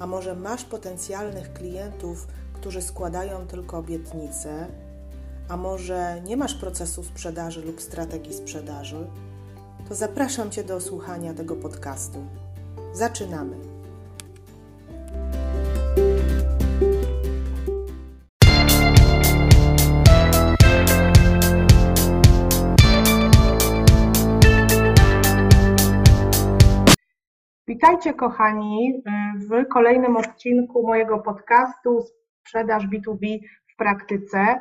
a może masz potencjalnych klientów, którzy składają tylko obietnice, a może nie masz procesu sprzedaży lub strategii sprzedaży, to zapraszam Cię do słuchania tego podcastu. Zaczynamy! Witajcie kochani w kolejnym odcinku mojego podcastu Sprzedaż B2B w praktyce.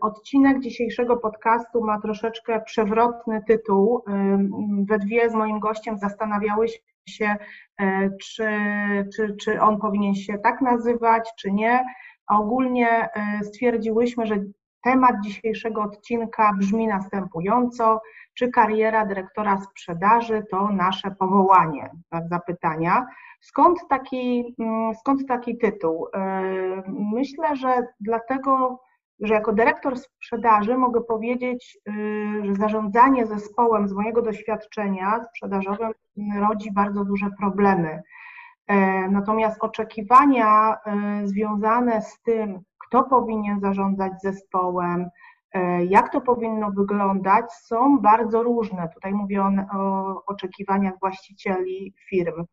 Odcinek dzisiejszego podcastu ma troszeczkę przewrotny tytuł. We dwie z moim gościem zastanawiałyśmy się, czy, czy, czy on powinien się tak nazywać, czy nie. Ogólnie stwierdziłyśmy, że temat dzisiejszego odcinka brzmi następująco czy kariera dyrektora sprzedaży to nasze powołanie? Tak zapytania. Skąd taki, mm, skąd taki tytuł? E, myślę, że dlatego, że jako dyrektor sprzedaży mogę powiedzieć, e, że zarządzanie zespołem z mojego doświadczenia sprzedażowym rodzi bardzo duże problemy. E, natomiast oczekiwania związane z tym, kto powinien zarządzać zespołem, E, jak to powinno wyglądać, są bardzo różne. Tutaj mówię o, o oczekiwaniach właścicieli firm.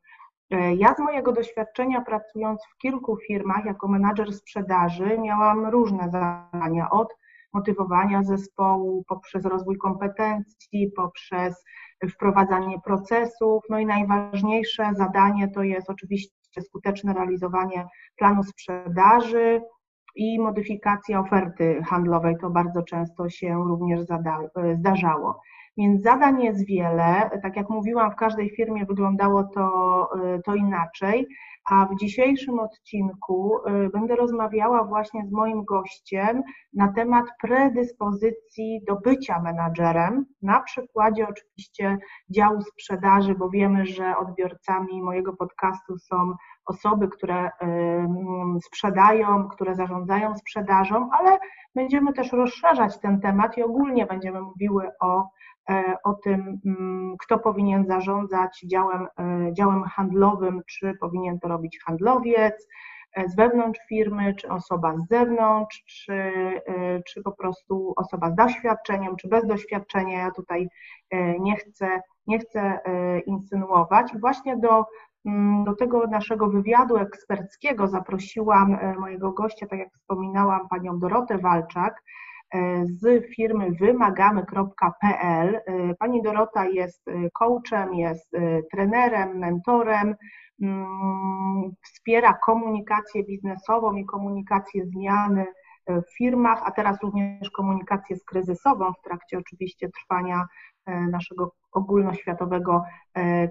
E, ja z mojego doświadczenia pracując w kilku firmach jako menadżer sprzedaży miałam różne zadania od motywowania zespołu, poprzez rozwój kompetencji, poprzez wprowadzanie procesów. No i najważniejsze zadanie to jest oczywiście skuteczne realizowanie planu sprzedaży, i modyfikacja oferty handlowej. To bardzo często się również zdarzało. Więc zadań jest wiele. Tak jak mówiłam, w każdej firmie wyglądało to, to inaczej. A w dzisiejszym odcinku y, będę rozmawiała właśnie z moim gościem na temat predyspozycji do bycia menadżerem, na przykładzie oczywiście działu sprzedaży, bo wiemy, że odbiorcami mojego podcastu są osoby, które sprzedają, które zarządzają sprzedażą, ale będziemy też rozszerzać ten temat i ogólnie będziemy mówiły o, e, o tym, mm, kto powinien zarządzać działem, e, działem handlowym, czy powinien to robić handlowiec e, z wewnątrz firmy, czy osoba z zewnątrz, czy, czy po prostu osoba z doświadczeniem, czy bez doświadczenia. Ja tutaj nie chcę, nie chcę insynuować. I właśnie do Mm, do tego naszego wywiadu eksperckiego zaprosiłam e, mojego gościa, tak jak wspominałam, panią Dorotę Walczak e, z firmy wymagamy.pl. E, pani Dorota jest coachem, jest trenerem, mentorem, mm, wspiera komunikację biznesową i komunikację zmiany w firmach, a teraz również komunikację skryzysową w trakcie oczywiście trwania naszego ogólnoświatowego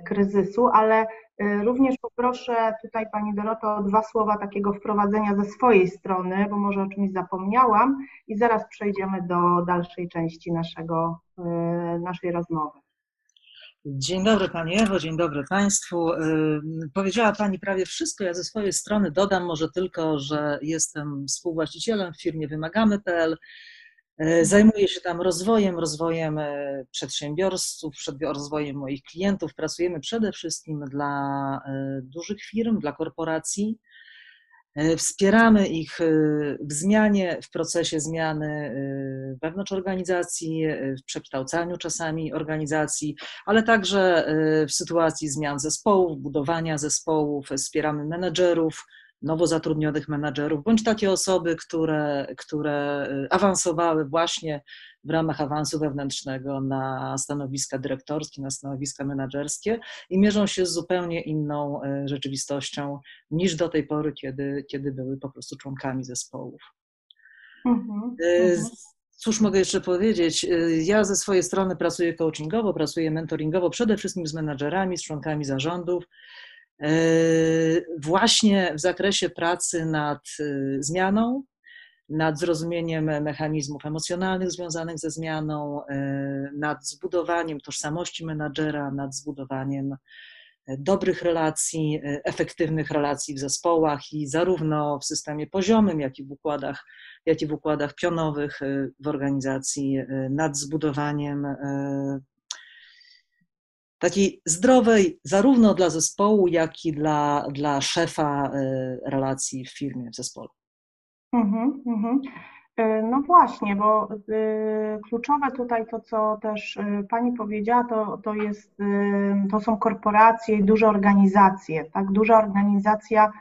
kryzysu, ale Y, również poproszę tutaj Pani Doroto o dwa słowa takiego wprowadzenia ze swojej strony, bo może o czymś zapomniałam i zaraz przejdziemy do dalszej części naszego, naszej rozmowy. Dzień dobry Pani Ewo, dzień dobry Państwu. Powiedziała Pani prawie wszystko. Ja ze swojej strony dodam może tylko, że jestem współwłaścicielem w firmie Wymagamy.pl. E, zajmuję się tam rozwojem, rozwojem e, przedsiębiorców, rozwojem moich klientów. Pracujemy przede wszystkim dla e, dużych firm, dla korporacji. Wspieramy ich w zmianie, w procesie zmiany wewnątrz organizacji, w przekształcaniu czasami organizacji, ale także w sytuacji zmian zespołów, budowania zespołów. Wspieramy menedżerów, nowo zatrudnionych menadżerów, bądź takie osoby, które, które y, awansowały właśnie w ramach awansu wewnętrznego na stanowiska dyrektorskie, na stanowiska menedżerskie i mierzą się z zupełnie inną y, rzeczywistością niż do tej pory, kiedy, kiedy były po prostu członkami zespołów. Mhm, y, mhm. Cóż mogę jeszcze powiedzieć? Ja ze swojej strony pracuję coachingowo, pracuję mentoringowo, przede wszystkim z menadżerami, z członkami zarządów. Właśnie w zakresie pracy nad zmianą, nad zrozumieniem mechanizmów emocjonalnych związanych ze zmianą, nad zbudowaniem tożsamości menadżera, nad zbudowaniem dobrych relacji, efektywnych relacji w zespołach i zarówno w systemie poziomym, jak i w układach, jak i w układach pionowych w organizacji, nad zbudowaniem takiej zdrowej, zarówno dla zespołu, jak i dla, dla szefa relacji w firmie, w zespole. Mhm, mhm. E, no właśnie, bo y, kluczowe tutaj to, co też Pani powiedziała, to, to, jest, to są korporacje i duże organizacje. Tak, duża organizacja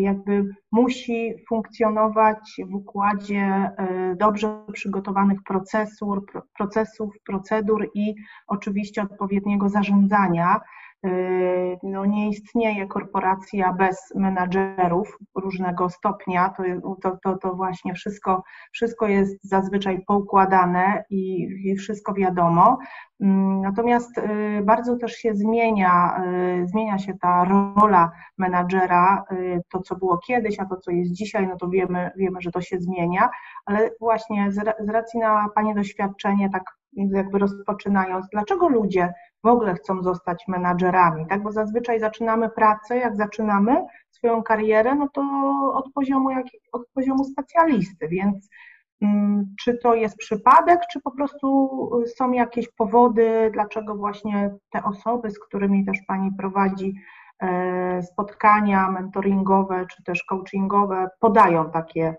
jakby musi funkcjonować w układzie dobrze przygotowanych procesur, procesów, procedur i oczywiście odpowiedniego zarządzania. Yy, no nie istnieje korporacja bez menadżerów różnego stopnia. To, to, to, to właśnie wszystko, wszystko jest zazwyczaj poukładane i, i wszystko wiadomo. Mm, natomiast yy, bardzo też się zmienia, yy, zmienia się ta rola menadżera, to co było kiedyś, a to co jest dzisiaj, no to wiemy, wiemy że to się zmienia, ale właśnie z racji na Pani doświadczenie, tak jakby rozpoczynając, dlaczego ludzie w ogóle chcą zostać menadżerami, tak? Bo zazwyczaj zaczynamy pracę, jak zaczynamy swoją karierę, no to od poziomu, jak, od poziomu specjalisty, więc mm, czy to jest przypadek, czy po prostu są jakieś powody, dlaczego właśnie te osoby, z którymi też Pani prowadzi e, spotkania mentoringowe, czy też coachingowe, podają takie,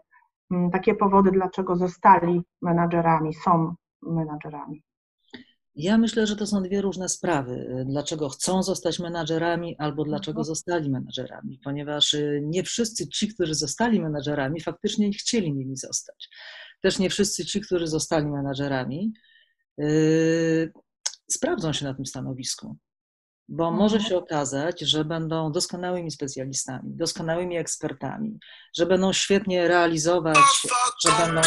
mm, takie powody, dlaczego zostali menadżerami, są menadżerami? Ja myślę, że to są dwie różne sprawy. Dlaczego chcą zostać menadżerami albo dlaczego mhm. zostali menadżerami, ponieważ y, nie wszyscy ci, którzy zostali menadżerami, faktycznie nie chcieli nimi zostać. Też nie wszyscy ci, którzy zostali menadżerami, yy, sprawdzą się na tym stanowisku. Bo mhm. może się okazać, że będą doskonałymi specjalistami, doskonałymi ekspertami, że będą świetnie realizować, że będą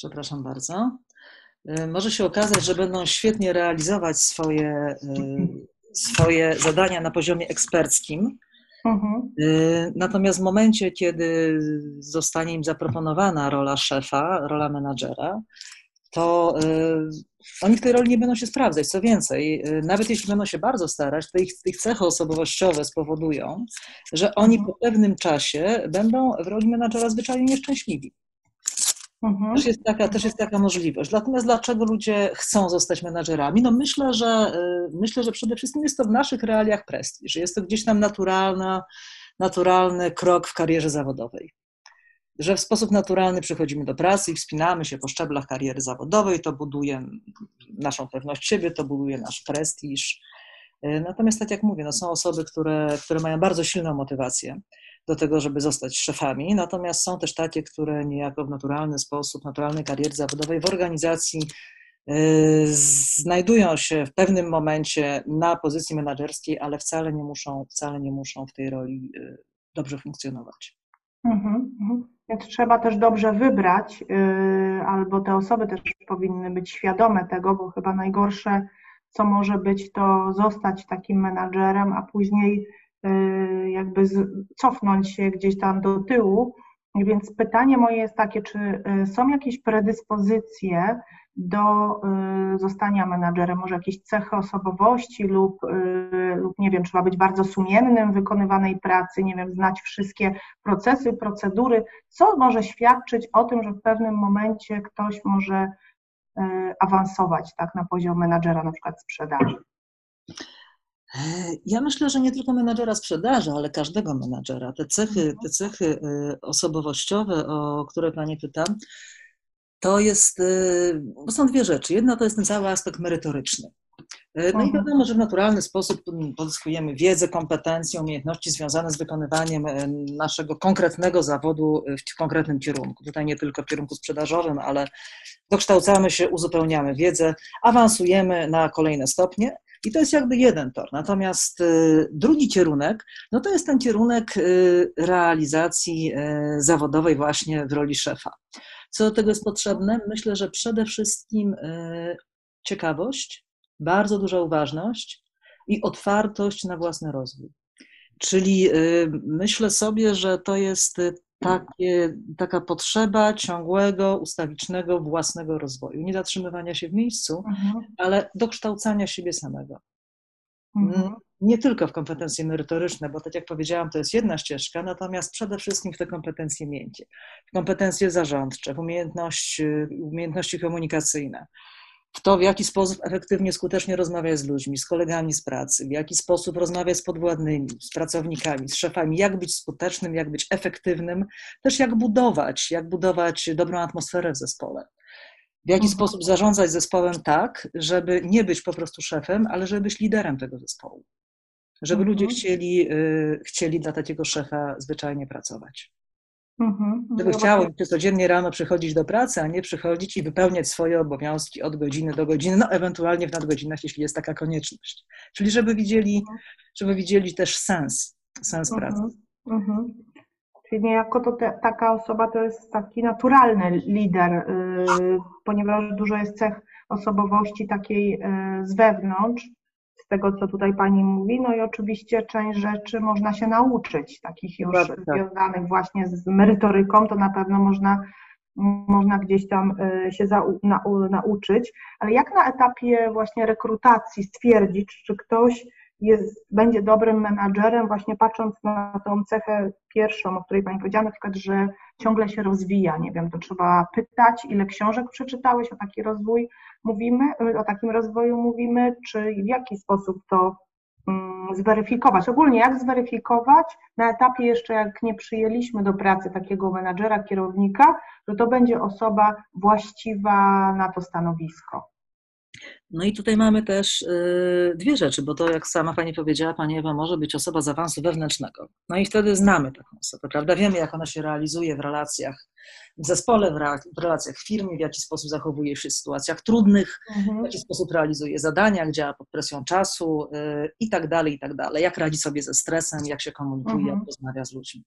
Przepraszam bardzo. E, może się okazać, że będą świetnie realizować swoje, e, swoje zadania na poziomie eksperckim. Mhm. E, natomiast w momencie, kiedy zostanie im zaproponowana rola szefa, rola menadżera, to oni w tej roli nie będą się sprawdzać. Co więcej, nawet jeśli będą się bardzo starać, to ich, ich cechy osobowościowe spowodują, że oni po pewnym czasie będą w roli menadżera zwyczajnie nieszczęśliwi. Mhm. Też, jest taka, też jest taka możliwość. Natomiast dlaczego ludzie chcą zostać menadżerami? No myślę, że y, myślę, że przede wszystkim jest to w naszych realiach prestiż. Jest to gdzieś tam naturalna, naturalny krok w karierze zawodowej. Że w sposób naturalny przychodzimy do pracy i wspinamy się po szczeblach kariery zawodowej, to buduje naszą pewność siebie, to buduje nasz prestiż. Y, natomiast tak jak mówię, no są osoby, które, które mają bardzo silną motywację do tego, żeby zostać szefami. Natomiast są też takie, które niejako w naturalny sposób, naturalnej kariery zawodowej w organizacji y, znajdują się w pewnym momencie na pozycji menedżerskiej, ale wcale nie muszą, wcale nie muszą w tej roli y, dobrze funkcjonować. Mhm, mhm. Więc trzeba też dobrze wybrać, y, albo te osoby też powinny być świadome tego, bo chyba najgorsze, co może być, to zostać takim menadżerem, a później jakby cofnąć się gdzieś tam do tyłu. Więc pytanie moje jest takie, czy y, są jakieś predyspozycje do y, zostania menadżerem, może jakieś cechy osobowości lub, lub nie wiem, trzeba być bardzo sumiennym w wykonywanej pracy, nie wiem, znać wszystkie procesy, procedury, co może świadczyć o tym, że w pewnym momencie ktoś może awansować tak, na poziom menadżera na przykład sprzedaży. Ja myślę, że nie tylko menadżera sprzedaży, ale każdego menadżera. Te cechy, te cechy y, osobowościowe, o które Pani pyta, to jest, y, bo są dwie rzeczy. Jedna to jest ten cały aspekt merytoryczny. Y, no i mhm. wiadomo, że w naturalny sposób pozyskujemy wiedzę, kompetencje, umiejętności związane z wykonywaniem naszego konkretnego zawodu w konkretnym kierunku. Tutaj nie tylko w kierunku sprzedażowym, ale dokształcamy się, uzupełniamy wiedzę, awansujemy na kolejne stopnie. I to jest jakby jeden tor. Natomiast y, drugi kierunek, no to jest ten kierunek y, realizacji y, zawodowej właśnie w roli szefa. Co do tego jest potrzebne? Myślę, że przede wszystkim ciekawość, bardzo duża uważność i otwartość na własny rozwój. Czyli myślę sobie, że to jest takie, taka potrzeba ciągłego, ustawicznego, własnego rozwoju. Nie zatrzymywania się w miejscu, mhm. ale dokształcania siebie samego. Mhm. Nie tylko w kompetencje merytoryczne, bo tak jak powiedziałam, to jest jedna ścieżka, natomiast przede wszystkim w te kompetencje miękkie, w kompetencje zarządcze, w umiejętności, umiejętności komunikacyjne, w to, w jaki sposób efektywnie, skutecznie rozmawiać z ludźmi, z kolegami z pracy, w jaki sposób rozmawiać z podwładnymi, z pracownikami, z szefami, jak być skutecznym, jak być efektywnym, też jak budować, jak budować dobrą atmosferę w zespole. W jaki mhm. sposób zarządzać zespołem tak, żeby nie być po prostu szefem, ale żeby być liderem tego zespołu. Żeby mhm. ludzie chcieli, y, chcieli dla takiego szefa zwyczajnie pracować. Mhm. Żeby chciało im codziennie rano przychodzić do pracy, a nie przychodzić i wypełniać swoje obowiązki od godziny do godziny, no ewentualnie w nadgodzinach, jeśli jest taka konieczność. Czyli żeby widzieli, mhm. żeby widzieli też sens, sens mhm. pracy. Mhm. Czyli niejako to te, taka osoba to jest taki naturalny lider, yy, ponieważ dużo jest cech osobowości takiej yy, z wewnątrz, tego, co tutaj Pani mówi. No i oczywiście część rzeczy można się nauczyć, takich już tak, związanych właśnie z merytoryką, to na pewno można, można gdzieś tam e, się na, nauczyć. Ale jak na etapie właśnie rekrutacji stwierdzić, czy ktoś jest, będzie dobrym menadżerem, właśnie patrząc na tą cechę pierwszą, o której Pani powiedziała, na przykład, że ciągle się rozwija, nie wiem, to trzeba pytać, ile książek przeczytałeś o taki rozwój mówimy, o takim rozwoju mówimy, czy w jaki sposób to mm, zweryfikować. Ogólnie jak zweryfikować na etapie jeszcze, jak nie przyjęliśmy do pracy takiego menadżera, kierownika, że to będzie osoba właściwa na to stanowisko. No i tutaj mamy też y, dwie rzeczy, bo to jak sama Pani powiedziała, Pani Ewa, może być osoba z awansu wewnętrznego. No i wtedy znamy taką osobę, prawda? Wiemy, jak ona się realizuje w relacjach w zespole, w relacjach w firmie, w jaki sposób zachowuje się w sytuacjach trudnych, mhm. w jaki sposób realizuje zadania, jak działa pod presją czasu y, i tak dalej, i tak dalej. Jak radzi sobie ze stresem, jak się komunikuje, mhm. jak rozmawia z ludźmi.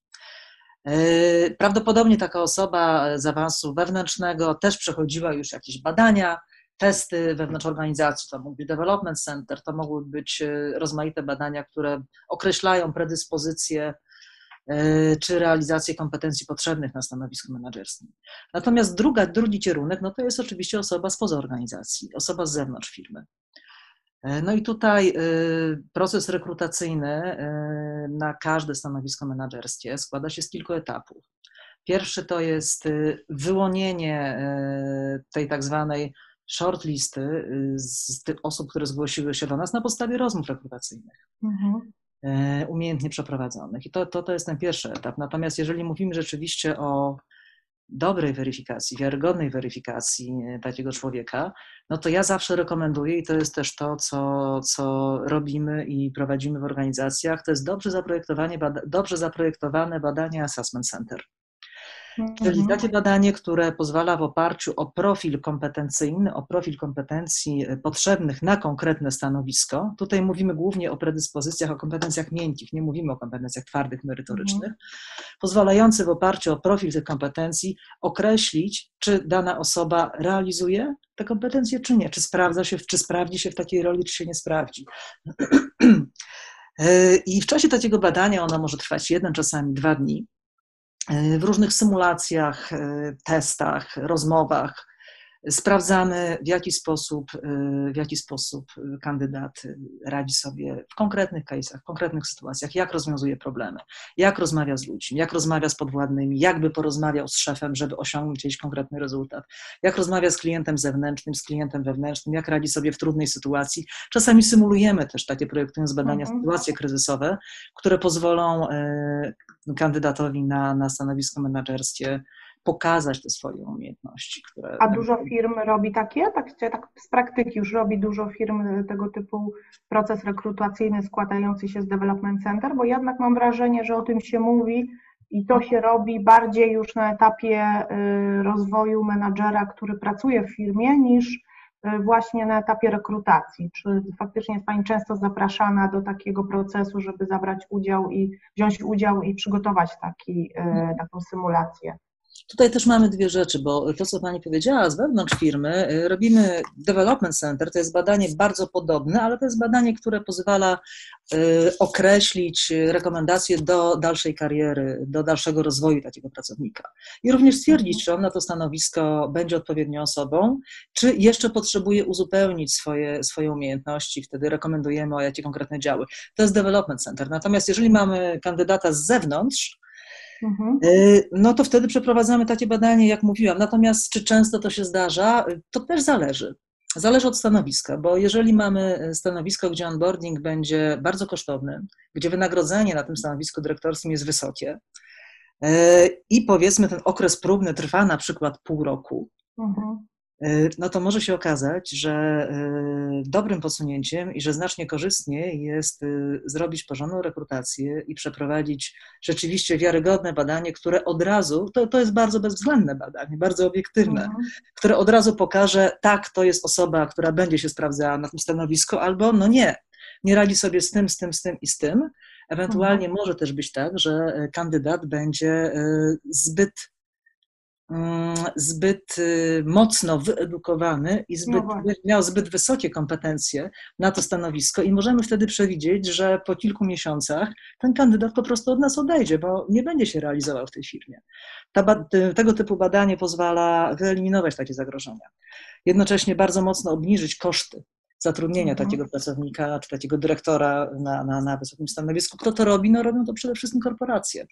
Y, prawdopodobnie taka osoba z awansu wewnętrznego też przechodziła już jakieś badania, testy wewnątrz organizacji, to mógł być development center, to mogły być e, rozmaite badania, które określają predyspozycje e, czy realizację kompetencji potrzebnych na stanowisku menedżerskim. Natomiast druga, drugi kierunek, no to jest oczywiście osoba spoza organizacji, osoba z zewnątrz firmy. E, no i tutaj proces rekrutacyjny na każde stanowisko menedżerskie składa się z kilku etapów. Pierwszy to jest wyłonienie tej tak zwanej shortlisty y, z tych osób, które zgłosiły się do nas na podstawie rozmów rekrutacyjnych. Mhm. E, umiejętnie przeprowadzonych. I to, to, to jest ten pierwszy etap. Natomiast jeżeli mówimy rzeczywiście o dobrej weryfikacji, wiarygodnej weryfikacji e, takiego człowieka, no to ja zawsze rekomenduję, i to jest też to, co, co robimy i prowadzimy w organizacjach, to jest dobrze, zaprojektowanie, dobrze zaprojektowane badanie Assessment Center. Czyli mhm. takie badanie, które pozwala w oparciu o profil kompetencyjny, o profil kompetencji e, potrzebnych na konkretne stanowisko, tutaj mówimy głównie o predyspozycjach, o kompetencjach miękkich, nie mówimy o kompetencjach twardych, merytorycznych, mhm. pozwalający w oparciu o profil tych kompetencji określić, czy dana osoba realizuje te kompetencje, czy nie, czy sprawdza się, czy sprawdzi się w takiej roli, czy się nie sprawdzi. E, I w czasie takiego badania ono może trwać jeden, czasami dwa dni. W różnych symulacjach, e, testach, rozmowach sprawdzamy, w jaki sposób, y, w jaki sposób kandydat radzi sobie w konkretnych case'ach, w konkretnych sytuacjach, jak rozwiązuje problemy, jak rozmawia z ludźmi, jak rozmawia z podwładnymi, jakby porozmawiał z szefem, żeby osiągnąć jakiś konkretny rezultat, jak rozmawia z klientem zewnętrznym, z klientem wewnętrznym, jak radzi sobie w trudnej sytuacji. Czasami symulujemy też takie, projektując badania, mhm. sytuacje kryzysowe, które pozwolą y, kandydatowi na, na stanowisko menedżerskie pokazać te swoje umiejętności. Które, A dużo firm robi takie? Tak, tak z praktyki już robi dużo firm tego typu proces rekrutacyjny składający się z Development Center, bo jednak mam wrażenie, że o tym się mówi i to się robi bardziej już na etapie y, rozwoju menadżera, który pracuje w firmie, niż y, właśnie na etapie rekrutacji. Czy faktycznie jest Pani często zapraszana do takiego procesu, żeby zabrać udział i wziąć udział i przygotować taki, y, taką symulację? Tutaj też mamy dwie rzeczy, bo to, co Pani powiedziała, z wewnątrz firmy y, robimy Development Center, to jest badanie bardzo podobne, ale to jest badanie, które pozwala y, określić rekomendacje do dalszej kariery, do dalszego rozwoju takiego pracownika. I również stwierdzić, czy on na to stanowisko będzie odpowiednią osobą, czy jeszcze potrzebuje uzupełnić swoje, swoje umiejętności, wtedy rekomendujemy o jakie konkretne działy. To jest Development Center. Natomiast jeżeli mamy kandydata z zewnątrz, Mhm. Y, no to wtedy przeprowadzamy takie badanie, jak mówiłam. Natomiast czy często to się zdarza? To też zależy. Zależy od stanowiska, bo jeżeli mamy stanowisko, gdzie onboarding będzie bardzo kosztowny, gdzie wynagrodzenie na tym stanowisku dyrektorskim jest wysokie y, i powiedzmy ten okres próbny trwa na przykład pół roku, mhm. E, no to może się okazać, że e, dobrym posunięciem i że znacznie korzystniej jest e, zrobić porządną rekrutację i przeprowadzić rzeczywiście wiarygodne badanie, które od razu, to, to jest bardzo bezwzględne badanie, bardzo obiektywne, mhm. które od razu pokaże, tak, to jest osoba, która będzie się sprawdzała na tym stanowisku, albo no nie, nie radzi sobie z tym, z tym, z tym i z tym. Ewentualnie mhm. może też być tak, że kandydat będzie zbyt zbyt y, mocno wyedukowany i zbyt, no miał zbyt wysokie kompetencje na to stanowisko i możemy wtedy przewidzieć, że po kilku miesiącach ten kandydat po prostu od nas odejdzie, bo nie będzie się realizował w tej firmie. Ta, tego typu badanie pozwala wyeliminować takie zagrożenia. Jednocześnie bardzo mocno obniżyć koszty zatrudnienia mhm. takiego pracownika czy takiego dyrektora na, na, na wysokim stanowisku. Kto to robi? No robią to przede wszystkim korporacje.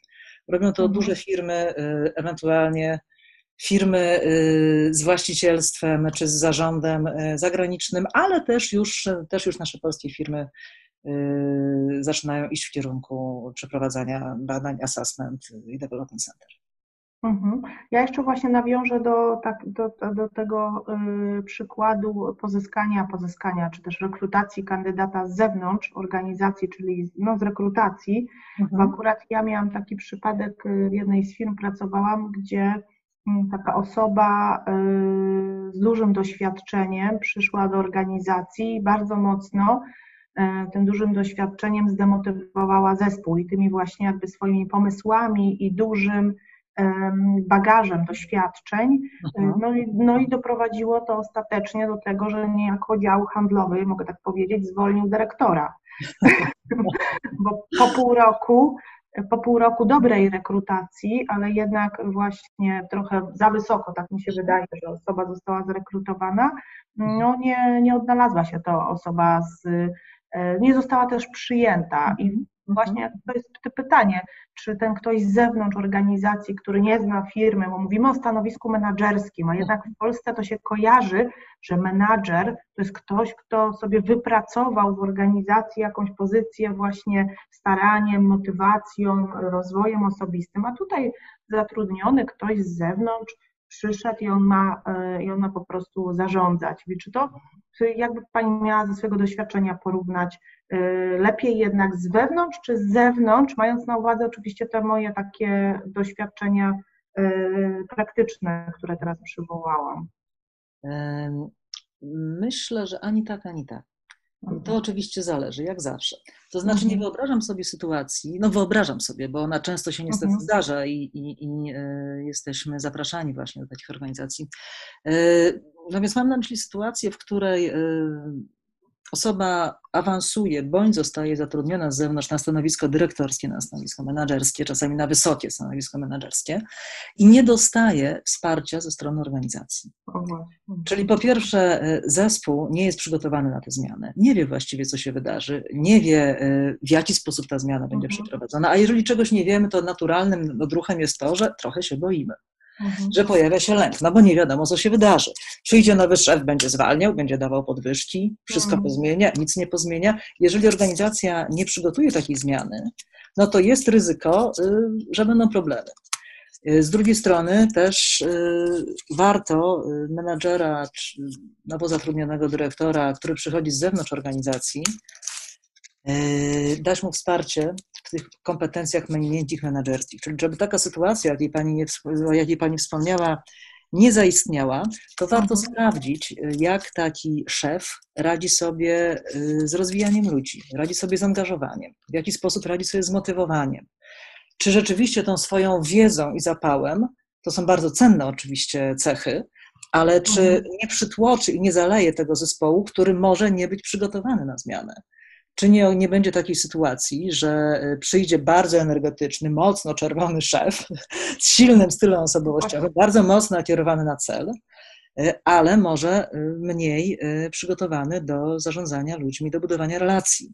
Robią to mhm. duże firmy, y, ewentualnie firmy y, z właścicielstwem czy z zarządem y, zagranicznym, ale też już, też już nasze polskie firmy y, zaczynają iść w kierunku przeprowadzania badań assessment i development center. Mhm. Ja jeszcze właśnie nawiążę do, tak, do, do tego y, przykładu pozyskania, pozyskania, czy też rekrutacji kandydata z zewnątrz organizacji, czyli no, z rekrutacji. Mhm. Bo akurat ja miałam taki przypadek, w jednej z firm pracowałam, gdzie taka osoba y, z dużym doświadczeniem przyszła do organizacji i bardzo mocno y, tym dużym doświadczeniem zdemotywowała zespół i tymi właśnie jakby swoimi pomysłami i dużym bagażem doświadczeń. Mhm. No i, no i doprowadziło to ostatecznie do tego, że niejako dział handlowy, mogę tak powiedzieć, zwolnił dyrektora. Bo po pół roku po pół roku dobrej rekrutacji, ale jednak właśnie trochę za wysoko, tak mi się wydaje, że osoba została zrekrutowana, no nie, nie odnalazła się to osoba z, e, nie została też przyjęta i. Właśnie to jest pytanie, czy ten ktoś z zewnątrz organizacji, który nie zna firmy, bo mówimy o stanowisku menadżerskim, a jednak w Polsce to się kojarzy, że menadżer to jest ktoś, kto sobie wypracował w organizacji jakąś pozycję właśnie staraniem, motywacją, rozwojem osobistym, a tutaj zatrudniony ktoś z zewnątrz przyszedł i on ma, e, i on ma po prostu zarządzać. Czy to, jakby Pani miała ze swojego doświadczenia porównać, e, lepiej jednak z wewnątrz czy z zewnątrz, mając na uwadze oczywiście te moje takie doświadczenia e, praktyczne, które teraz przywołałam? Myślę, że ani tak, ani tak. To oczywiście zależy, jak zawsze. To znaczy, nie mhm. wyobrażam sobie sytuacji, no wyobrażam sobie, bo ona często się niestety mhm. zdarza i, i, i y, jesteśmy zapraszani właśnie do takich organizacji. No więc mam na myśli sytuację, w której y, osoba awansuje bądź zostaje zatrudniona z zewnątrz na stanowisko dyrektorskie, na stanowisko menedżerskie, czasami na wysokie stanowisko menedżerskie i nie dostaje wsparcia ze strony organizacji. Czyli po pierwsze e, zespół nie jest przygotowany na te zmiany, nie wie właściwie co się wydarzy, nie wie e, w jaki sposób ta zmiana będzie mhm. przeprowadzona, a jeżeli czegoś nie wiemy, to naturalnym odruchem jest to, że trochę się boimy. Mhm. że pojawia się lęk, no bo nie wiadomo, co się wydarzy. Przyjdzie nowy szef, będzie zwalniał, będzie dawał podwyżki, wszystko mhm. pozmienia, nic nie pozmienia. Jeżeli organizacja nie przygotuje takiej zmiany, no to jest ryzyko, y, że będą problemy. Y, z drugiej strony też y, warto menadżera, nowo zatrudnionego dyrektora, który przychodzi z zewnątrz organizacji, dać mu wsparcie tych kompetencjach miękkich menedżerskich. Czyli żeby taka sytuacja, jakiej pani, nie, o jakiej Pani wspomniała, nie zaistniała, to warto mhm. sprawdzić, jak taki szef radzi sobie y, z rozwijaniem ludzi, radzi sobie z angażowaniem, w jaki sposób radzi sobie z motywowaniem. Czy rzeczywiście tą swoją wiedzą i zapałem To są bardzo cenne oczywiście cechy, ale czy Mhm. nie przytłoczy i nie zaleje tego zespołu, który może nie być przygotowany na zmianę? Czy nie, nie będzie takiej sytuacji, że y, przyjdzie bardzo energetyczny, mocno czerwony szef z silnym stylem osobowościowym, bardzo mocno nakierowany na cel, y, ale może y, mniej przygotowany do zarządzania ludźmi, do budowania relacji.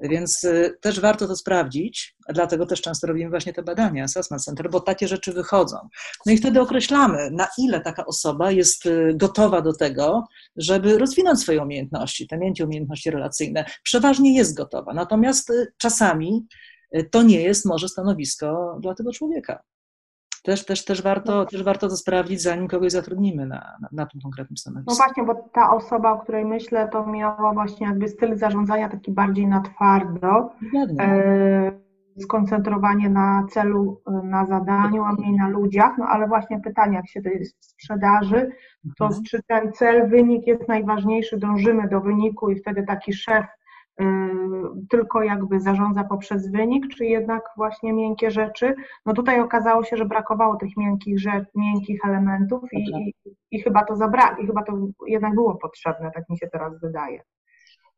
Więc y, też warto to sprawdzić, dlatego też często robimy właśnie te badania, assessment center, bo takie rzeczy wychodzą. No i wtedy określamy, na ile taka osoba jest y, gotowa do tego, żeby rozwinąć swoje umiejętności, te miękkie umiejętności relacyjne. Przeważnie jest gotowa, natomiast y, czasami to nie jest może stanowisko dla tego człowieka. Też, też, też, warto, też warto to sprawdzić, zanim kogoś zatrudnimy na, na, na tym konkretnym No stanowisku. właśnie, bo ta osoba, o której myślę, to miała właśnie jakby styl zarządzania taki bardziej na twardo, e, skoncentrowanie na celu, e, na zadaniu, a mniej na ludziach. No ale właśnie pytanie, jak się to jest w sprzedaży, to Mhm. czy ten cel, wynik jest najważniejszy, dążymy do wyniku i wtedy taki szef tylko jakby zarządza poprzez wynik, czy jednak właśnie miękkie rzeczy. No tutaj okazało się, że brakowało tych miękkich rzeczy, miękkich elementów i, i, i chyba to zabrakło, i chyba to jednak było potrzebne, tak mi się teraz wydaje.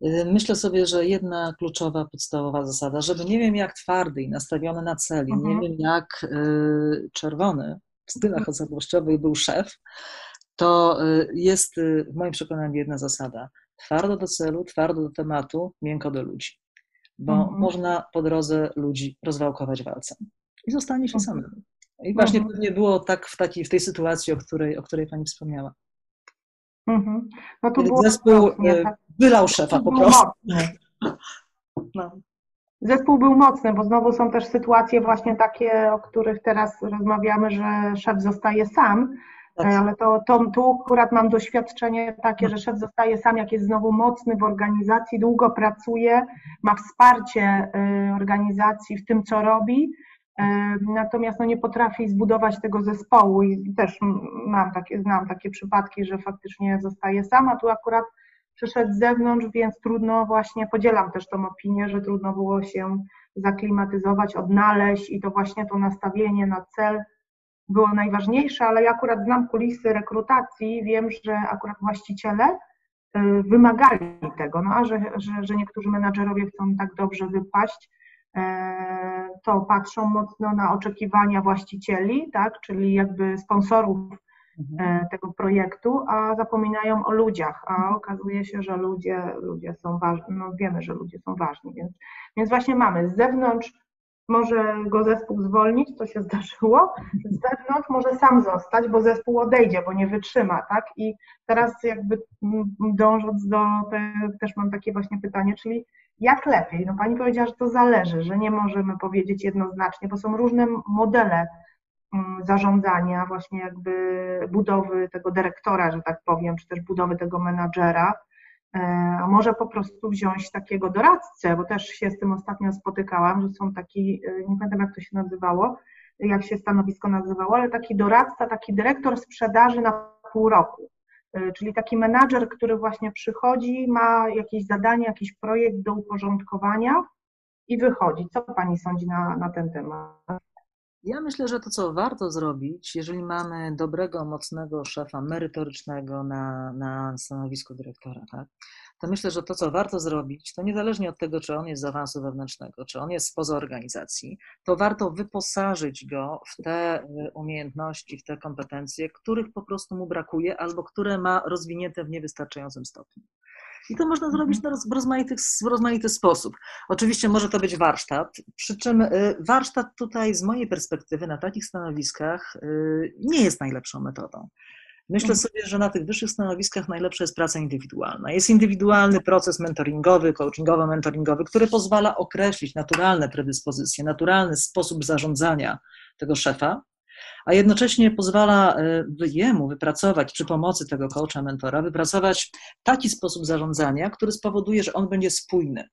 Y, Myślę sobie, że jedna kluczowa, podstawowa zasada, żeby nie wiem jak twardy i nastawiony na cel, i nie Mhm. wiem jak y, czerwony w stylach osobowościowych był szef, to y, jest y, w moim przekonaniu jedna zasada. Twardo do celu, twardo do tematu, miękko do ludzi. Bo Mhm. można po drodze ludzi rozwałkować walcem i zostanie się samym. I właśnie Mhm. pewnie było tak w, takiej, w tej sytuacji, o której, o której Pani wspomniała. Mhm. No Kiedy było zespół y, tak. wylał szefa po prostu. No. Zespół był mocny, bo znowu są też sytuacje właśnie takie, o których teraz rozmawiamy, że szef zostaje sam. E, ale to, to tu akurat mam doświadczenie takie, że szef zostaje sam, jak jest znowu mocny w organizacji, długo pracuje, ma wsparcie y, organizacji w tym, co robi, y, natomiast no, nie potrafi zbudować tego zespołu i też mam takie, znam takie przypadki, że faktycznie zostaje sam, a tu akurat przyszedł z zewnątrz, więc trudno właśnie, podzielam też tą opinię, że trudno było się zaklimatyzować, odnaleźć i to właśnie to nastawienie na cel było najważniejsze, ale ja akurat znam kulisy rekrutacji, wiem, że akurat właściciele y, wymagali tego, no a że, że, że niektórzy menadżerowie chcą tak dobrze wypaść, e, to patrzą mocno na oczekiwania właścicieli, tak, czyli jakby sponsorów Mhm. e, tego projektu, a zapominają o ludziach, a okazuje się, że ludzie, ludzie są ważni, no wiemy, że ludzie są ważni, więc, więc właśnie mamy z zewnątrz może go zespół zwolnić, to się zdarzyło, z wewnątrz może sam zostać, bo zespół odejdzie, bo nie wytrzyma, tak? I teraz jakby dążąc do, te, też mam takie właśnie pytanie, czyli jak lepiej? No pani powiedziała, że to zależy, że nie możemy powiedzieć jednoznacznie, bo są różne modele mm, zarządzania, właśnie jakby budowy tego dyrektora, że tak powiem, czy też budowy tego menadżera, a może po prostu wziąć takiego doradcę, bo też się z tym ostatnio spotykałam, że są taki, e, nie pamiętam jak to się nazywało, jak się stanowisko nazywało, ale taki doradca, taki dyrektor sprzedaży na pół roku. E, Czyli taki menadżer, który właśnie przychodzi, ma jakieś zadanie, jakiś projekt do uporządkowania i wychodzi. Co Pani sądzi na, na ten temat? Ja myślę, że to, co warto zrobić, jeżeli mamy dobrego, mocnego szefa merytorycznego na, na stanowisku dyrektora, tak, to myślę, że to, co warto zrobić, to niezależnie od tego, czy on jest z awansu wewnętrznego, czy on jest spoza organizacji, to warto wyposażyć go w te y, umiejętności, w te kompetencje, których po prostu mu brakuje albo które ma rozwinięte w niewystarczającym stopniu. I to można zrobić na roz- w rozmaity, w rozmaity sposób. Oczywiście może to być warsztat, przy czym y, warsztat tutaj z mojej perspektywy na takich stanowiskach y, nie jest najlepszą metodą. Myślę Mhm. sobie, że na tych wyższych stanowiskach najlepsza jest praca indywidualna. Jest indywidualny proces mentoringowy, coachingowo-mentoringowy, który pozwala określić naturalne predyspozycje, naturalny sposób zarządzania tego szefa, a jednocześnie pozwala y, jemu wypracować przy pomocy tego coacha, mentora, wypracować taki sposób zarządzania, który spowoduje, że on będzie spójny.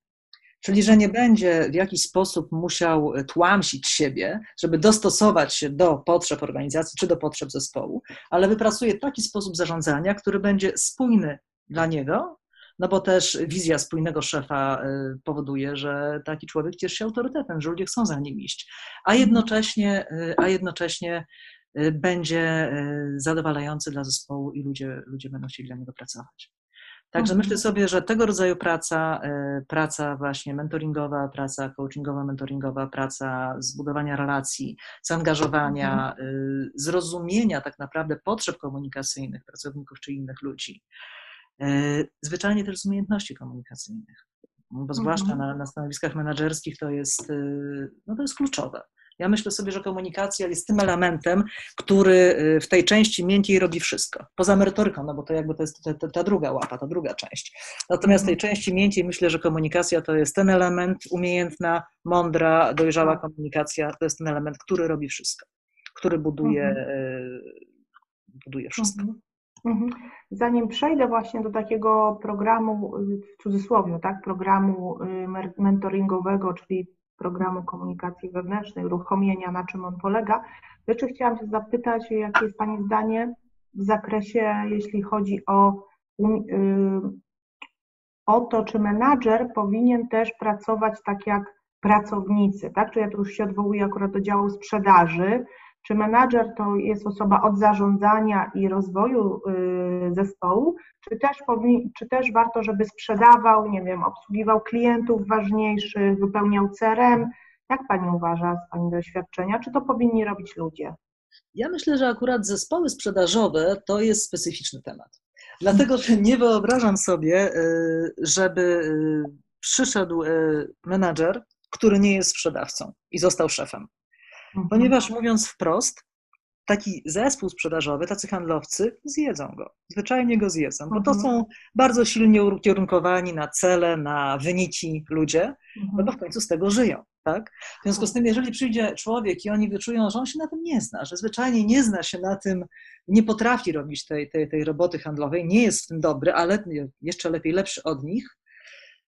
Czyli, że nie będzie w jakiś sposób musiał tłamsić siebie, żeby dostosować się do potrzeb organizacji czy do potrzeb zespołu, ale wypracuje taki sposób zarządzania, który będzie spójny dla niego, no bo też wizja spójnego szefa y, powoduje, że taki człowiek cieszy się autorytetem, że ludzie chcą za nim iść, a jednocześnie, y, a jednocześnie będzie zadowalający dla zespołu i ludzie, ludzie będą chcieli dla niego pracować. Także mhm. myślę sobie, że tego rodzaju praca, praca właśnie mentoringowa, praca coachingowa, mentoringowa, praca zbudowania relacji, zaangażowania, mhm. zrozumienia tak naprawdę potrzeb komunikacyjnych pracowników czy innych ludzi, zwyczajnie też z umiejętności komunikacyjnych bo zwłaszcza mhm. na, na stanowiskach menedżerskich to jest, y, no to jest kluczowe. Ja myślę sobie, że komunikacja jest tym elementem, który y, w tej części miękkiej robi wszystko. Poza merytoryką, no bo to jakby to jest ta, ta, ta druga łapa, ta druga część. Natomiast w tej mhm. części miękkiej myślę, że komunikacja to jest ten element, umiejętna, mądra, dojrzała tak. komunikacja, to jest ten element, który robi wszystko, który buduje, mhm. Buduje wszystko. Mhm. Mhm. Zanim przejdę właśnie do takiego programu, w cudzysłowie, tak, programu y, mentoringowego, czyli programu komunikacji wewnętrznej, uruchomienia, na czym on polega, jeszcze chciałam się zapytać, jakie jest Pani zdanie w zakresie, jeśli chodzi o, y, o to, czy menadżer powinien też pracować tak jak pracownicy, tak? Czy ja tu już się odwołuję akurat do działu sprzedaży, czy menadżer to jest osoba od zarządzania i rozwoju y, zespołu, czy też, czy też warto, żeby sprzedawał, nie wiem, obsługiwał klientów ważniejszych, wypełniał CRM? Jak Pani uważa z Pani doświadczenia? Czy to powinni robić ludzie? Ja myślę, że akurat zespoły sprzedażowe to jest specyficzny temat. Dlatego, że nie wyobrażam sobie, y, żeby y, przyszedł menadżer, który nie jest sprzedawcą i został szefem. Mhm. Ponieważ mówiąc wprost, taki zespół sprzedażowy, tacy handlowcy zjedzą go. Zwyczajnie go zjedzą, bo to mhm. są bardzo silnie ukierunkowani na cele, na wyniki ludzie, no bo w końcu z tego żyją. Tak? W związku z tym, jeżeli przyjdzie człowiek i oni wyczują, że on się na tym nie zna, że zwyczajnie nie zna się na tym, nie potrafi robić tej, tej, tej roboty handlowej, nie jest w tym dobry, ale jeszcze lepiej lepszy od nich,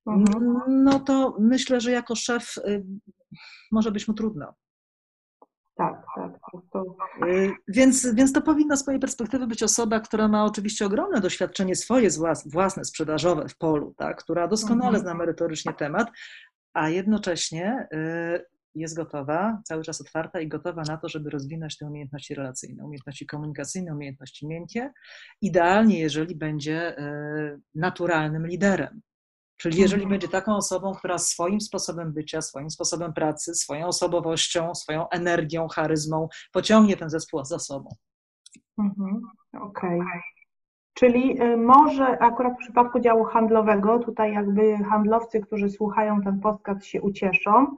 mhm. no to myślę, że jako szef y, może być mu trudno. Tak, tak. To... Y, więc, więc to powinna z mojej perspektywy być osoba, która ma oczywiście ogromne doświadczenie swoje własne, sprzedażowe w polu, tak, która doskonale mhm. zna merytorycznie temat, a jednocześnie y, jest gotowa, cały czas otwarta i gotowa na to, żeby rozwinąć te umiejętności relacyjne, umiejętności komunikacyjne, umiejętności miękkie. Idealnie, jeżeli będzie y, naturalnym liderem, Czyli jeżeli mhm. będzie taką osobą, która swoim sposobem bycia, swoim sposobem pracy, swoją osobowością, swoją energią, charyzmą pociągnie ten zespół za sobą. Mhm. Okej. Okay. Czyli y, może akurat w przypadku działu handlowego, tutaj jakby handlowcy, którzy słuchają ten podcast się ucieszą,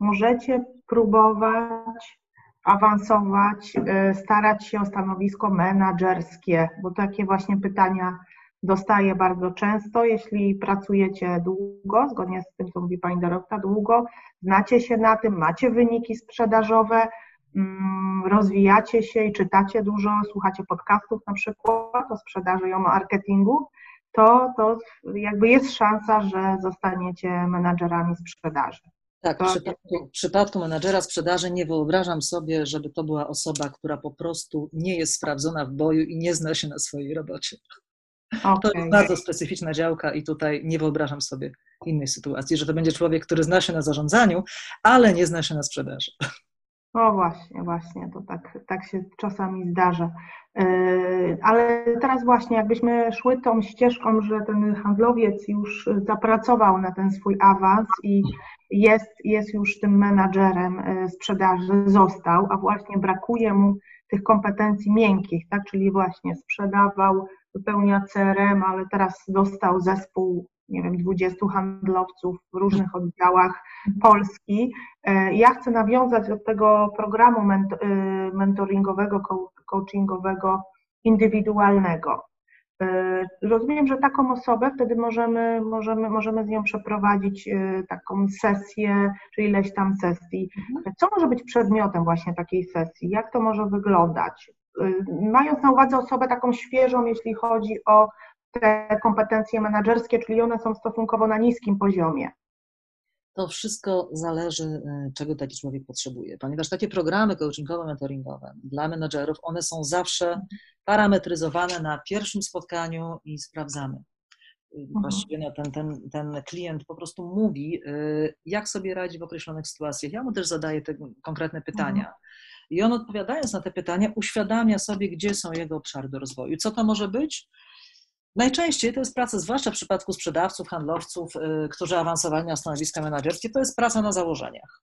możecie próbować awansować, y, starać się o stanowisko menedżerskie, bo takie właśnie pytania dostaję bardzo często, jeśli pracujecie długo, zgodnie z tym, co mówi Pani Dorota, długo, znacie się na tym, macie wyniki sprzedażowe, mm, rozwijacie się i czytacie dużo, słuchacie podcastów na przykład o sprzedaży i o marketingu, to, to jakby jest szansa, że zostaniecie menadżerami sprzedaży. Tak, w przypadku, w przypadku menadżera sprzedaży nie wyobrażam sobie, żeby to była osoba, która po prostu nie jest sprawdzona w boju i nie zna się na swojej robocie. Okay. To jest bardzo specyficzna działka i tutaj nie wyobrażam sobie innej sytuacji, że to będzie człowiek, który zna się na zarządzaniu, ale nie zna się na sprzedaży. O właśnie, właśnie, to tak, tak się czasami zdarza. E, ale teraz właśnie, jakbyśmy szły tą ścieżką, że ten handlowiec już zapracował na ten swój awans i jest, jest już tym menadżerem e, sprzedaży, został, a właśnie brakuje mu tych kompetencji miękkich, tak? czyli właśnie sprzedawał, wypełnia CRM, ale teraz dostał zespół, nie wiem, 20 handlowców w różnych oddziałach Polski. E, ja chcę nawiązać do tego programu e, mentoringowego, coachingowego, indywidualnego. E, rozumiem, że taką osobę wtedy możemy, możemy, możemy z nią przeprowadzić taką sesję, czy ileś tam sesji. Mhm. Co może być przedmiotem właśnie takiej sesji? Jak to może wyglądać? Y, mając na uwadze osobę taką świeżą, jeśli chodzi o te kompetencje menedżerskie, czyli one są stosunkowo na niskim poziomie. To wszystko zależy, y, czego taki człowiek potrzebuje, ponieważ takie programy coachingowe, mentoringowe dla menedżerów, one są zawsze parametryzowane na pierwszym spotkaniu i sprawdzamy. Y, mhm. Właściwie no, ten, ten, ten klient po prostu mówi, jak sobie radzi w określonych sytuacjach. Ja mu też zadaję te konkretne pytania. I on odpowiadając na te pytania, uświadamia sobie, gdzie są jego obszary do rozwoju. Co to może być? Najczęściej to jest praca, zwłaszcza w przypadku sprzedawców, handlowców, y, którzy awansowali na stanowiska menedżerskie, to jest praca na założeniach.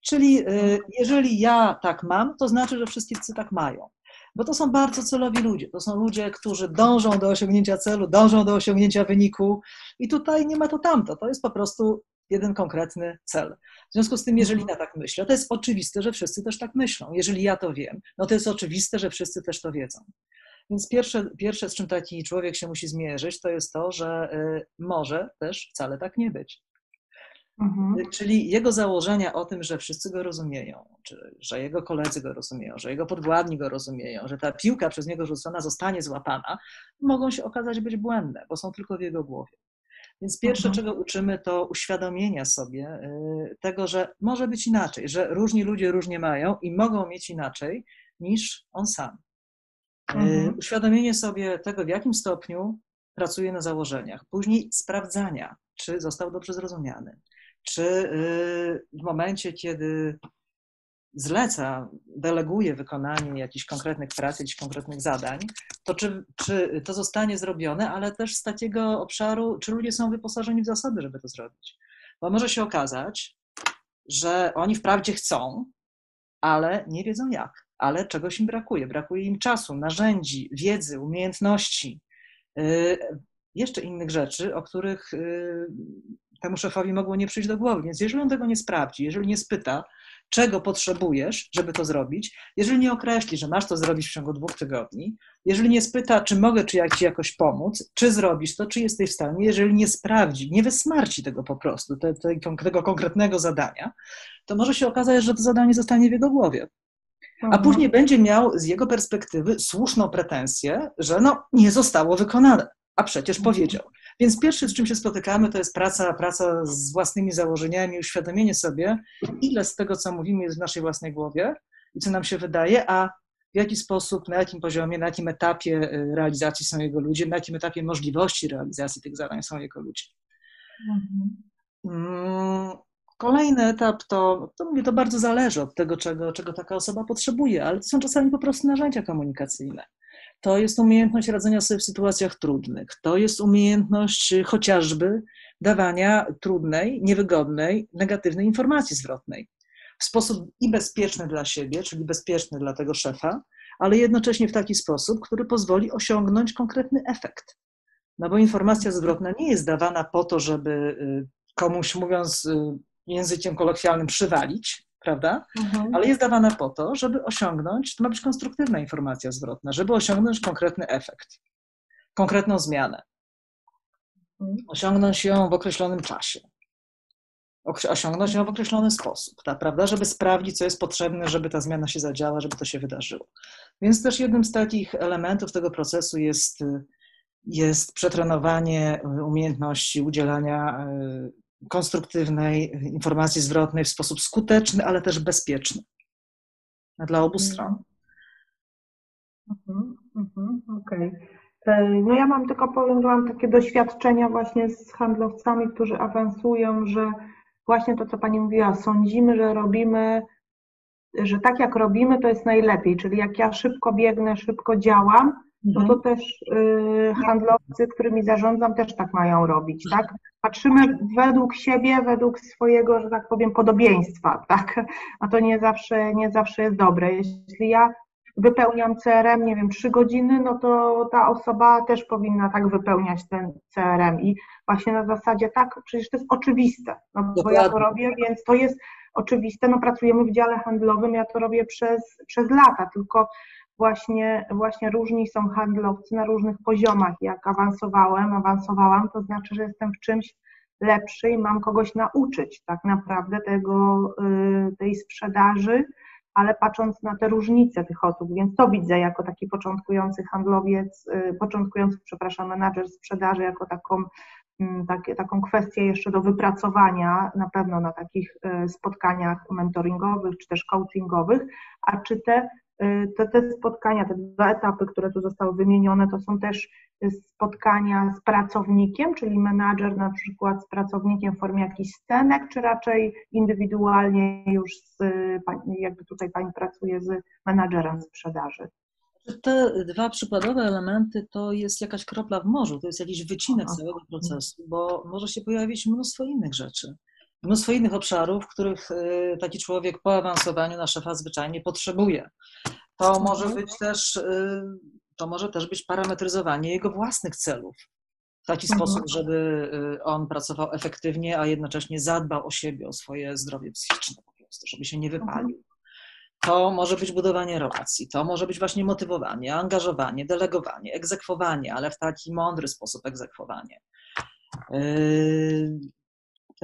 Czyli y, jeżeli ja tak mam, to znaczy, że wszyscy tak mają. Bo to są bardzo celowi ludzie. To są ludzie, którzy dążą do osiągnięcia celu, dążą do osiągnięcia wyniku, i tutaj nie ma to tamto. To jest po prostu jeden konkretny cel. W związku z tym, jeżeli ja tak myślę, to jest oczywiste, że wszyscy też tak myślą. Jeżeli ja to wiem, no to jest oczywiste, że wszyscy też to wiedzą. Więc pierwsze, pierwsze, z czym taki człowiek się musi zmierzyć, to jest to, że y, może też wcale tak nie być. Mhm. Czyli jego założenia o tym, że wszyscy go rozumieją, czy, że jego koledzy go rozumieją, że jego podwładni go rozumieją, że ta piłka przez niego rzucona zostanie złapana, mogą się okazać być błędne, bo są tylko w jego głowie. Więc pierwsze, mhm. czego uczymy, to uświadomienia sobie y, tego, że może być inaczej, że różni ludzie różnie mają i mogą mieć inaczej niż on sam. Y, mhm. Uświadomienie sobie tego, w jakim stopniu pracuje na założeniach, później sprawdzania, czy został dobrze zrozumiany, czy y, w momencie, kiedy zleca, deleguje wykonanie jakichś konkretnych prac, jakichś konkretnych zadań, to czy, czy to zostanie zrobione, ale też z takiego obszaru, czy ludzie są wyposażeni w zasoby, żeby to zrobić. Bo może się okazać, że oni wprawdzie chcą, ale nie wiedzą jak, ale czegoś im brakuje. Brakuje im czasu, narzędzi, wiedzy, umiejętności, y, jeszcze innych rzeczy, o których y, temu szefowi mogło nie przyjść do głowy. Więc jeżeli on tego nie sprawdzi, jeżeli nie spyta, czego potrzebujesz, żeby to zrobić, jeżeli nie określi, że masz to zrobić w ciągu dwóch tygodni, jeżeli nie spyta, czy mogę czy jak ci jakoś pomóc, czy zrobisz to, czy jesteś w stanie, jeżeli nie sprawdzi, nie wysmarci tego po prostu, te, te, tego konkretnego zadania, to może się okazać, że to zadanie zostanie w jego głowie. A mhm. później będzie miał z jego perspektywy słuszną pretensję, że no, nie zostało wykonane, a przecież mhm. powiedział. Więc pierwsze, z czym się spotykamy, to jest praca, praca z własnymi założeniami, uświadomienie sobie, ile z tego, co mówimy, jest w naszej własnej głowie i co nam się wydaje, a w jaki sposób, na jakim poziomie, na jakim etapie y, realizacji są jego ludzie, na jakim etapie możliwości realizacji tych zadań są jego ludzie. Mhm. Mm, kolejny etap to, to mówię, to bardzo zależy od tego, czego, czego taka osoba potrzebuje, ale to są czasami po prostu narzędzia komunikacyjne to jest umiejętność radzenia sobie w sytuacjach trudnych, to jest umiejętność y, chociażby dawania trudnej, niewygodnej, negatywnej informacji zwrotnej. W sposób i bezpieczny dla siebie, czyli bezpieczny dla tego szefa, ale jednocześnie w taki sposób, który pozwoli osiągnąć konkretny efekt. No bo informacja zwrotna nie jest dawana po to, żeby y, komuś, mówiąc y, językiem kolokwialnym, przywalić, prawda? Mhm. Ale jest dawana po to, żeby osiągnąć, to ma być konstruktywna informacja zwrotna, żeby osiągnąć konkretny efekt, konkretną zmianę. Mhm. Osiągnąć ją w określonym czasie. Osiągnąć ją w określony sposób, tak, prawda? Żeby sprawdzić, co jest potrzebne, żeby ta zmiana się zadziała, żeby to się wydarzyło. Więc też jednym z takich elementów tego procesu jest, jest przetrenowanie umiejętności udzielania konstruktywnej informacji zwrotnej w sposób skuteczny, ale też bezpieczny dla obu mhm. stron. Mhm, mhm, Okej. Okay. E, no ja mam tylko powiem, że mam takie doświadczenia właśnie z handlowcami, którzy awansują, że właśnie to, co Pani mówiła, sądzimy, że robimy, że tak jak robimy, to jest najlepiej, czyli jak ja szybko biegnę, szybko działam, no to mhm. też y, handlowcy, którymi zarządzam, też tak mają robić, tak? Patrzymy według siebie, według swojego, że tak powiem, podobieństwa, tak? A to nie zawsze, nie zawsze jest dobre. Jeśli ja wypełniam CRM, nie wiem, trzy godziny, no to ta osoba też powinna tak wypełniać ten CRM i właśnie na zasadzie tak, przecież to jest oczywiste, no bo ja to robię, więc to jest oczywiste, no pracujemy w dziale handlowym, ja to robię przez, przez lata, tylko właśnie, właśnie różni są handlowcy na różnych poziomach. Jak awansowałem, awansowałam, to znaczy, że jestem w czymś lepszy i mam kogoś nauczyć tak naprawdę tego, y, tej sprzedaży, ale patrząc na te różnice tych osób, więc to widzę jako taki początkujący handlowiec, y, początkujący, przepraszam, menadżer sprzedaży, jako taką, takie, taką kwestię jeszcze do wypracowania, na pewno na takich y, spotkaniach mentoringowych czy też coachingowych, a czy te te, te spotkania, te dwa etapy, które tu zostały wymienione, to są też spotkania z pracownikiem, czyli menadżer na przykład z pracownikiem w formie jakichś scenek, czy raczej indywidualnie już z, jakby tutaj Pani pracuje z menadżerem sprzedaży? Te dwa przykładowe elementy to jest jakaś kropla w morzu, to jest jakiś wycinek całego procesu, bo może się pojawić mnóstwo innych rzeczy, mnóstwo innych obszarów, których y, taki człowiek po awansowaniu na szefa zwyczajnie potrzebuje. To może być też, y, to może też być parametryzowanie jego własnych celów w taki mhm. sposób, żeby y, on pracował efektywnie, a jednocześnie zadbał o siebie, o swoje zdrowie psychiczne po prostu, żeby się nie mhm. wypalił. To może być budowanie relacji, to może być właśnie motywowanie, angażowanie, delegowanie, egzekwowanie, ale w taki mądry sposób egzekwowanie.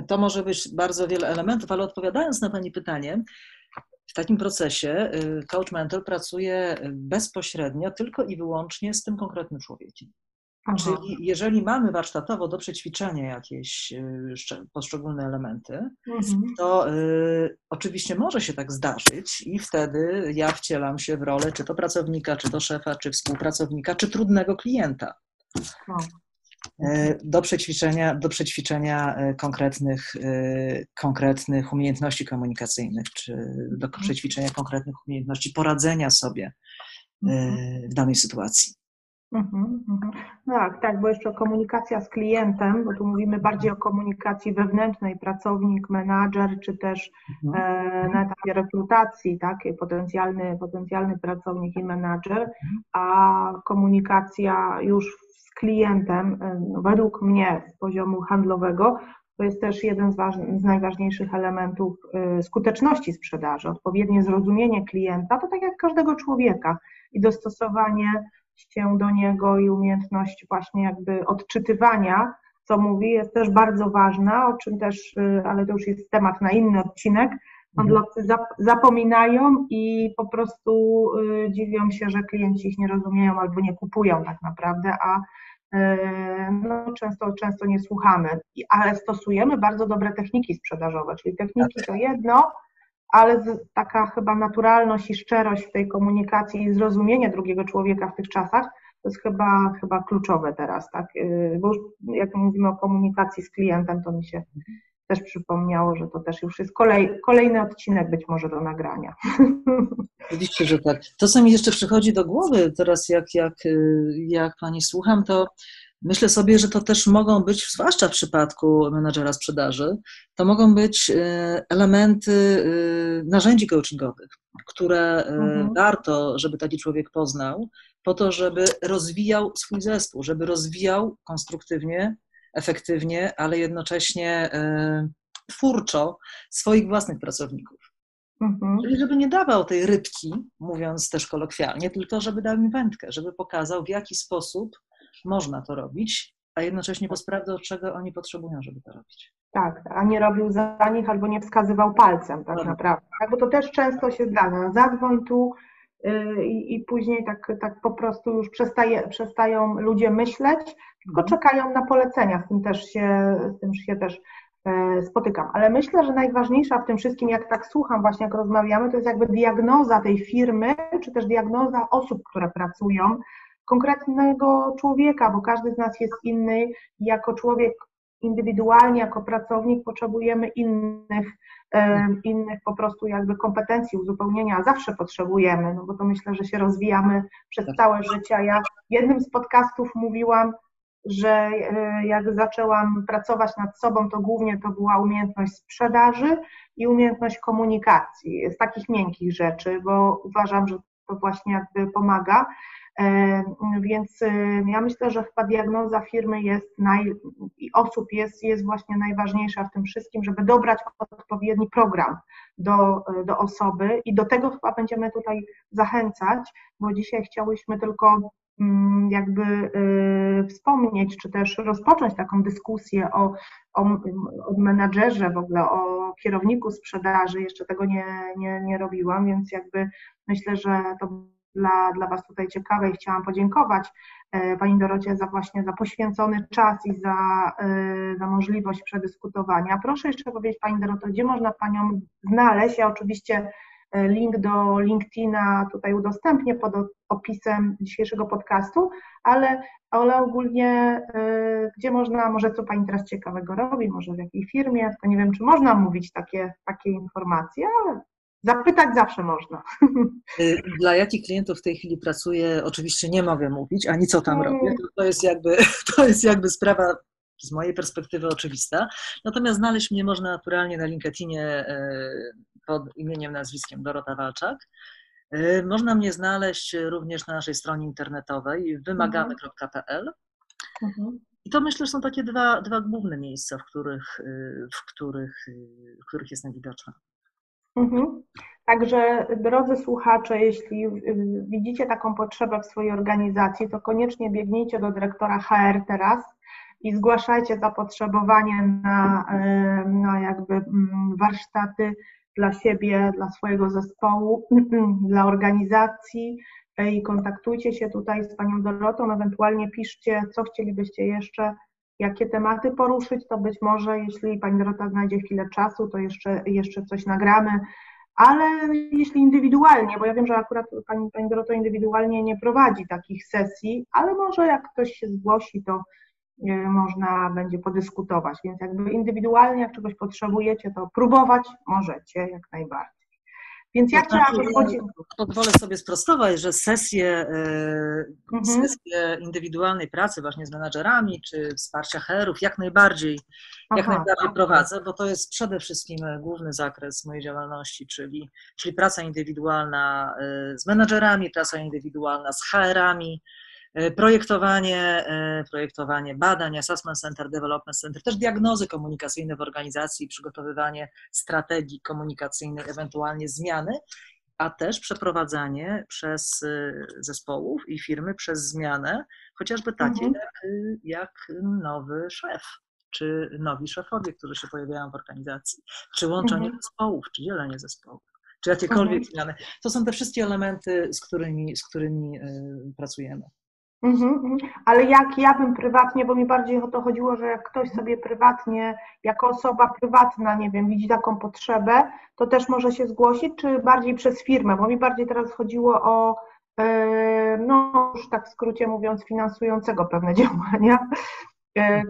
To może być bardzo wiele elementów, ale odpowiadając na Pani pytanie, w takim procesie yy, coach mentor pracuje bezpośrednio tylko i wyłącznie z tym konkretnym człowiekiem. Aha. Czyli jeżeli mamy warsztatowo do przećwiczenia jakieś y, poszczególne elementy, mhm. to y, oczywiście może się tak zdarzyć i wtedy ja wcielam się w rolę czy to pracownika, czy to szefa, czy współpracownika, czy trudnego klienta. No. Y, do przećwiczenia, do przećwiczenia y, konkretnych, konkretnych umiejętności komunikacyjnych, czy do mhm. przećwiczenia konkretnych umiejętności poradzenia sobie mhm. w danej sytuacji. Mhm, mhm. Tak, tak, bo jeszcze komunikacja z klientem, bo tu mówimy bardziej o komunikacji wewnętrznej, pracownik, menadżer, czy też mhm. e, na etapie rekrutacji, tak, potencjalny, potencjalny pracownik i menadżer, a komunikacja już klientem, według mnie z poziomu handlowego, to jest też jeden z, z najważniejszych elementów e, skuteczności sprzedaży. Odpowiednie zrozumienie klienta, to tak jak każdego człowieka i dostosowanie się do niego i umiejętność właśnie jakby odczytywania, co mówi, jest też bardzo ważna, o czym też, y, ale to już jest temat na inny odcinek. Handlowcy zapominają i po prostu y, dziwią się, że klienci ich nie rozumieją albo nie kupują tak naprawdę, a y, no, często, często nie słuchamy, ale stosujemy bardzo dobre techniki sprzedażowe, czyli techniki to jedno, ale taka chyba naturalność i szczerość w tej komunikacji i zrozumienie drugiego człowieka w tych czasach to jest chyba, chyba kluczowe teraz, tak? Y, bo już jak mówimy o komunikacji z klientem, to mi się też przypomniało, że to też już jest kolej, kolejny odcinek być może do nagrania. Oczywiście, że tak. To, co mi jeszcze przychodzi do głowy teraz, jak, jak, y, jak Pani słucham, to Myślę sobie, że to też mogą być, zwłaszcza w przypadku menedżera sprzedaży, to mogą być e, elementy e, narzędzi coachingowych, które mhm. warto, żeby taki człowiek poznał, po to, żeby rozwijał swój zespół, żeby rozwijał konstruktywnie, efektywnie, ale jednocześnie twórczo swoich własnych pracowników. Mhm. Czyli żeby nie dawał tej rybki, mówiąc też kolokwialnie, tylko żeby dał im wędkę, żeby pokazał, w jaki sposób można to robić, a jednocześnie posprawdzał, czego oni potrzebują, żeby to robić. Tak, a nie robił za nich albo nie wskazywał palcem tak, tak. naprawdę. Tak, bo to też często się zdarza. Zadzwoń tu yy, i później tak, tak po prostu już przestaje, przestają ludzie myśleć, tylko mhm. czekają na polecenia. Z tym też się, z tym się też e, spotykam. Ale myślę, że najważniejsza w tym wszystkim, jak tak słucham, właśnie jak rozmawiamy, to jest jakby diagnoza tej firmy, czy też diagnoza osób, które pracują, konkretnego człowieka, bo każdy z nas jest inny. Jako człowiek indywidualnie, jako pracownik potrzebujemy innych, innych po prostu jakby kompetencji, uzupełnienia, zawsze potrzebujemy, no bo to myślę, że się rozwijamy przez tak. całe życie. Ja w jednym z podcastów mówiłam, że e, jak zaczęłam pracować nad sobą, to głównie to była umiejętność sprzedaży i umiejętność komunikacji, z takich miękkich rzeczy, bo uważam, że to właśnie jakby pomaga. E, więc e, ja myślę, że chyba diagnoza firmy jest naj, i osób jest, jest właśnie najważniejsza w tym wszystkim, żeby dobrać odpowiedni program do, do osoby i do tego chyba będziemy tutaj zachęcać, bo dzisiaj chciałyśmy tylko mm, jakby e, wspomnieć, czy też rozpocząć taką dyskusję o, o, o menadżerze, w ogóle o kierowniku sprzedaży. Jeszcze tego nie, nie, nie robiłam, więc jakby myślę, że to dla, dla Was tutaj ciekawe i chciałam podziękować e, Pani Dorocie za właśnie za poświęcony czas i za, e, za możliwość przedyskutowania. Proszę jeszcze powiedzieć Pani Doroto, gdzie można Panią znaleźć? Ja oczywiście E, link do LinkedIna tutaj udostępnię pod opisem dzisiejszego podcastu, ale, ale ogólnie gdzie można, może co Pani teraz ciekawego robi, może w jakiej firmie, to nie wiem, czy można mówić takie, takie informacje, ale Zapytać zawsze można. Y, dla jakich klientów w tej chwili pracuję, oczywiście nie mogę mówić, ani co tam robię. To jest jakby, to jest jakby sprawa z mojej perspektywy oczywista. Natomiast znaleźć mnie można naturalnie na LinkedInie y, pod imieniem, nazwiskiem Dorota Walczak. Y, można mnie znaleźć również na naszej stronie internetowej wymagamy.pl. Mhm. I to myślę, że są takie dwa, dwa główne miejsca, w których, w których, w których jestem widoczna. Mhm. Także drodzy słuchacze, jeśli widzicie taką potrzebę w swojej organizacji, to koniecznie biegnijcie do dyrektora HR teraz i zgłaszajcie zapotrzebowanie na, na jakby mm, warsztaty dla siebie, dla swojego zespołu, dla organizacji i kontaktujcie się tutaj z Panią Dorotą, ewentualnie piszcie, co chcielibyście jeszcze jakie tematy poruszyć, to być może, jeśli Pani Dorota znajdzie chwilę czasu, to jeszcze, jeszcze coś nagramy, ale jeśli indywidualnie, bo ja wiem, że akurat Pani, Pani Doroto indywidualnie nie prowadzi takich sesji, ale może jak ktoś się zgłosi, to e, można będzie podyskutować, więc jakby indywidualnie, jak czegoś potrzebujecie, to próbować możecie jak najbardziej. Więc jak trzeba wychodzić? Pozwolę sobie sprostować, że sesje, e, mhm. sesje indywidualnej pracy właśnie z menadżerami czy wsparcia herów jak najbardziej, Aha, jak najbardziej prowadzę, bo to jest przede wszystkim główny zakres mojej działalności, czyli, czyli praca indywidualna e, z menadżerami, praca indywidualna z HR-ami, projektowanie, e, projektowanie badań, assessment center, development center, też diagnozy komunikacyjne w organizacji, przygotowywanie strategii komunikacyjnej, ewentualnie zmiany, a też przeprowadzanie przez e, zespołów i firmy przez zmianę, chociażby takie mhm. jak, jak nowy szef czy nowi szefowie, którzy się pojawiają w organizacji, czy łączenie mhm. zespołów, czy dzielenie zespołów, czy jakiekolwiek mhm. zmiany. To są te wszystkie elementy, z którymi, z którymi pracujemy. Mhm, mhm. Ale jak ja bym prywatnie, bo mi bardziej o to chodziło, że jak ktoś sobie prywatnie, jako osoba prywatna, nie wiem, widzi taką potrzebę, to też może się zgłosić, czy bardziej przez firmę? Bo mi bardziej teraz chodziło o, e, no już tak w skrócie mówiąc, finansującego pewne działania. E,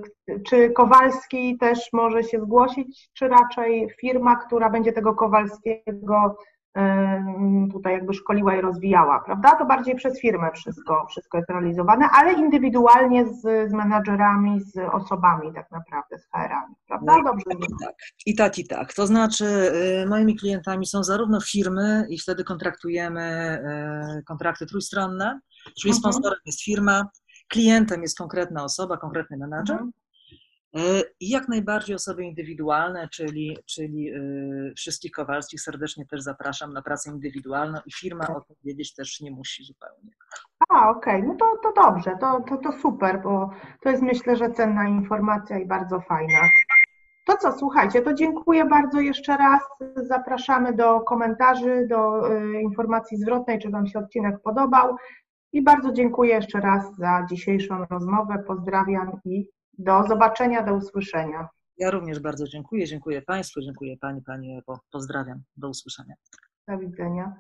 czy Kowalski też może się zgłosić, czy raczej firma, która będzie tego Kowalskiego tutaj jakby szkoliła i rozwijała, prawda? To bardziej przez firmę wszystko, wszystko jest realizowane, ale indywidualnie z, z menadżerami, z osobami tak naprawdę, z HR-ami, prawda? No Dobrze. I tak, i tak, i tak. To znaczy y, moimi klientami są zarówno firmy i wtedy kontraktujemy y, kontrakty trójstronne, czyli mhm. sponsorem jest firma, klientem jest konkretna osoba, konkretny menadżer, mhm. E, I jak najbardziej osoby indywidualne, czyli, czyli e, wszystkich Kowalskich serdecznie też zapraszam na pracę indywidualną i firma o tym wiedzieć też nie musi zupełnie. A, okej, okay. no to, to dobrze, to, to, to super, bo to jest myślę, że cenna informacja i bardzo fajna. To co, słuchajcie, to dziękuję bardzo jeszcze raz. Zapraszamy do komentarzy, do y, informacji zwrotnej, czy Wam się odcinek podobał. I bardzo dziękuję jeszcze raz za dzisiejszą rozmowę. Pozdrawiam i do zobaczenia, do usłyszenia. Ja również bardzo dziękuję. Dziękuję Państwu, dziękuję Pani, Pani Ewo. Pozdrawiam. Do usłyszenia. Do widzenia.